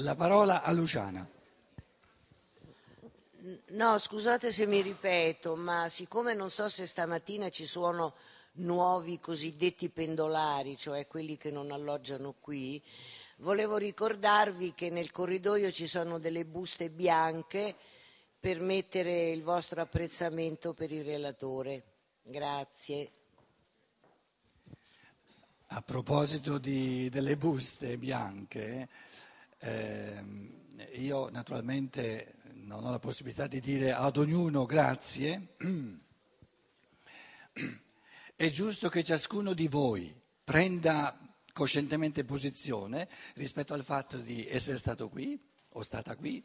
La parola a Luciana. No, scusate se mi ripeto, ma siccome non so se stamattina ci sono nuovi cosiddetti pendolari, cioè quelli che non alloggiano qui, volevo ricordarvi che nel corridoio ci sono delle buste bianche per mettere il vostro apprezzamento per il relatore. Grazie. A proposito di, delle buste bianche, io naturalmente non ho la possibilità di dire ad ognuno grazie. È giusto che ciascuno di voi prenda coscientemente posizione rispetto al fatto di essere stato qui o stata qui,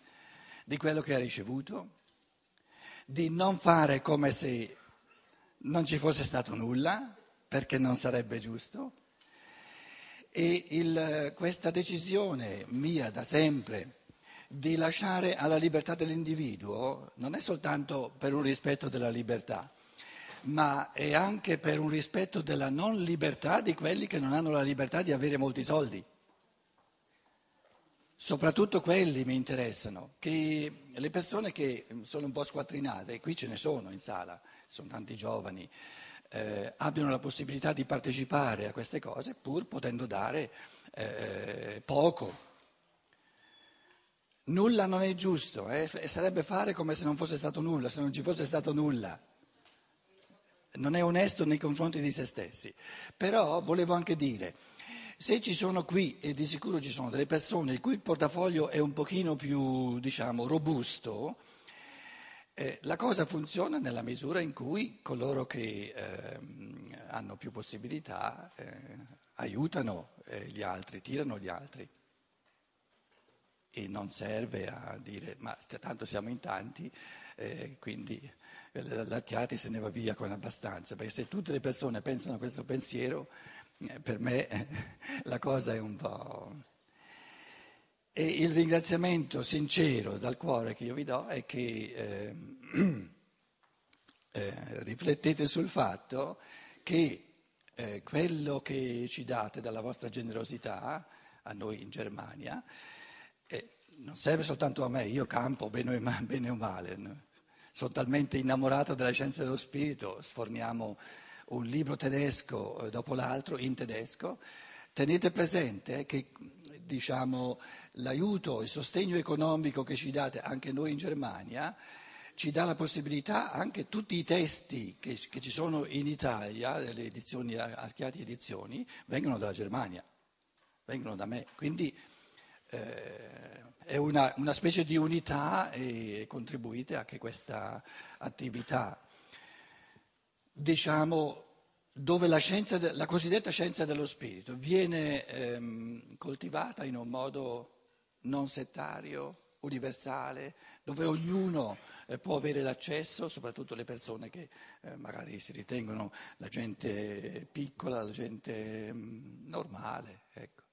di quello che ha ricevuto, di non fare come se non ci fosse stato nulla, perché non sarebbe giusto. E il, questa decisione mia da sempre di lasciare alla libertà dell'individuo non è soltanto per un rispetto della libertà, ma è anche per un rispetto della non libertà di quelli che non hanno la libertà di avere molti soldi. Soprattutto quelli mi interessano, che le persone che sono un po' squattrinate, e qui ce ne sono in sala, sono tanti giovani, eh, abbiano la possibilità di partecipare a queste cose pur potendo dare eh, poco. Nulla non è giusto, eh? sarebbe fare come se non fosse stato nulla, se non ci fosse stato nulla non è onesto nei confronti di se stessi. Però volevo anche dire, se ci sono qui, e di sicuro ci sono delle persone il cui portafoglio è un pochino più, diciamo, robusto, eh, la cosa funziona nella misura in cui coloro che eh, hanno più possibilità eh, aiutano eh, gli altri, tirano gli altri. E non serve a dire, ma tanto siamo in tanti, eh, quindi l'Archiati se ne va via con abbastanza, perché se tutte le persone pensano questo pensiero, eh, per me eh, la cosa è un po'... E il ringraziamento sincero dal cuore che io vi do è che eh, eh, riflettete sul fatto che eh, quello che ci date dalla vostra generosità, a noi in Germania, eh, non serve soltanto a me, io campo bene o, bene o male. No? sono talmente innamorato della scienza dello spirito, sforniamo un libro tedesco eh, dopo l'altro in tedesco. Tenete presente che diciamo, l'aiuto, il sostegno economico che ci date anche noi in Germania ci dà la possibilità, anche tutti i testi che, che ci sono in Italia, le edizioni Archiati Edizioni, vengono dalla Germania, vengono da me. Quindi eh, è una, una, specie di unità e contribuite anche questa attività, diciamo, dove la, scienza, la cosiddetta scienza dello spirito viene ehm, coltivata in un modo non settario, universale, dove ognuno eh, può avere l'accesso, soprattutto le persone che eh, magari si ritengono la gente piccola, la gente mh, mm, normale. Ecco.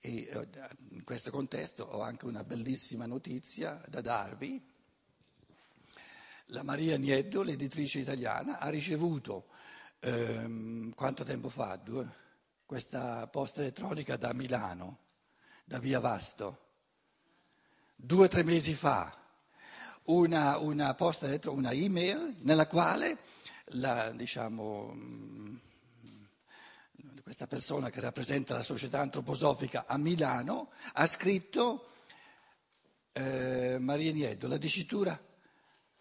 E eh, in questo contesto ho anche una bellissima notizia da darvi. La Maria Nieddo, l'editrice italiana, ha ricevuto, ehm, quanto tempo fa, due, questa posta elettronica da Milano, da Via Vasto, due o tre mesi fa, una, una posta elettronica, una email nella quale la, diciamo, questa persona che rappresenta la società antroposofica a Milano, ha scritto eh, Maria Nieddo, la dicitura,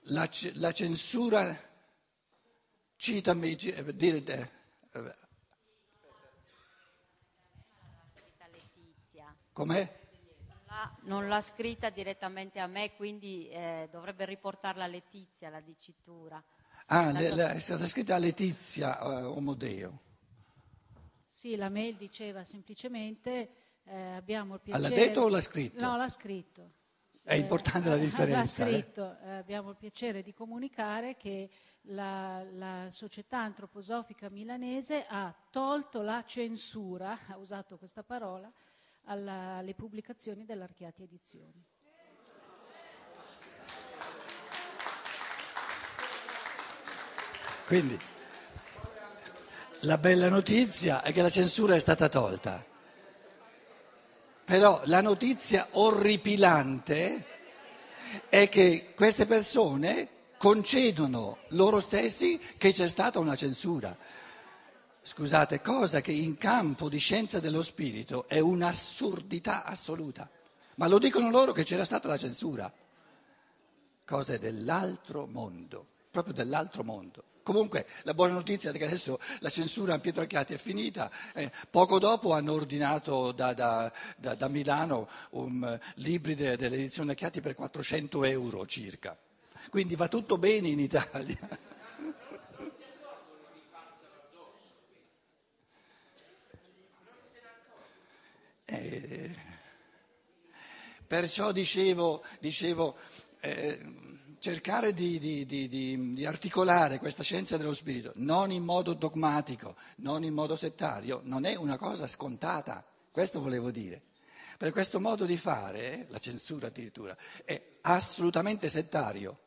la, la censura, citami, eh, dire, eh, Com'è? Non l'ha scritta direttamente a me, quindi eh, dovrebbe riportarla a Letizia la dicitura. Ah, è, stata... è stata scritta a Letizia uh, Omodeo. Sì, la mail diceva semplicemente eh, abbiamo il piacere... L'ha detto o l'ha scritto? No, l'ha scritto. È importante la eh, differenza. L'ha scritto, eh? abbiamo il piacere di comunicare che la, la, società antroposofica milanese ha tolto la censura, ha usato questa parola, alla, alle pubblicazioni dell'Archiati Edizioni. Quindi la bella notizia è che la censura è stata tolta. Però la notizia orripilante è che queste persone concedono loro stessi che c'è stata una censura. Scusate, cosa che in campo di scienza dello spirito è un'assurdità assoluta. Ma lo dicono loro che c'era stata la censura. Cose dell'altro mondo, proprio dell'altro mondo. Comunque la buona notizia è che adesso la censura a Pietro Acchiati è finita, eh, poco dopo hanno ordinato da, da, da, da Milano um, libri de, dell'edizione Acchiati per 400 euro circa, quindi va tutto bene in Italia. Eh, perciò dicevo, dicevo eh, cercare di, di, di, di, articolare questa scienza dello spirito non in modo dogmatico, non in modo settario, non è una cosa scontata, questo volevo dire. Per questo modo di fare, la censura addirittura, è assolutamente settario,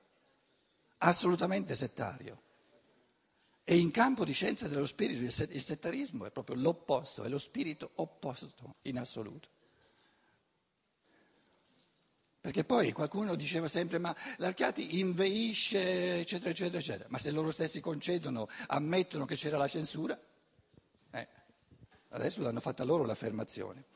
assolutamente settario. E in campo di scienza dello spirito il settarismo è proprio l'opposto, è lo spirito opposto in assoluto. Perché poi qualcuno diceva sempre ma l'Archiati inveisce, eccetera, eccetera, eccetera. Ma se loro stessi concedono, ammettono che c'era la censura, eh, adesso l'hanno fatta loro l'affermazione.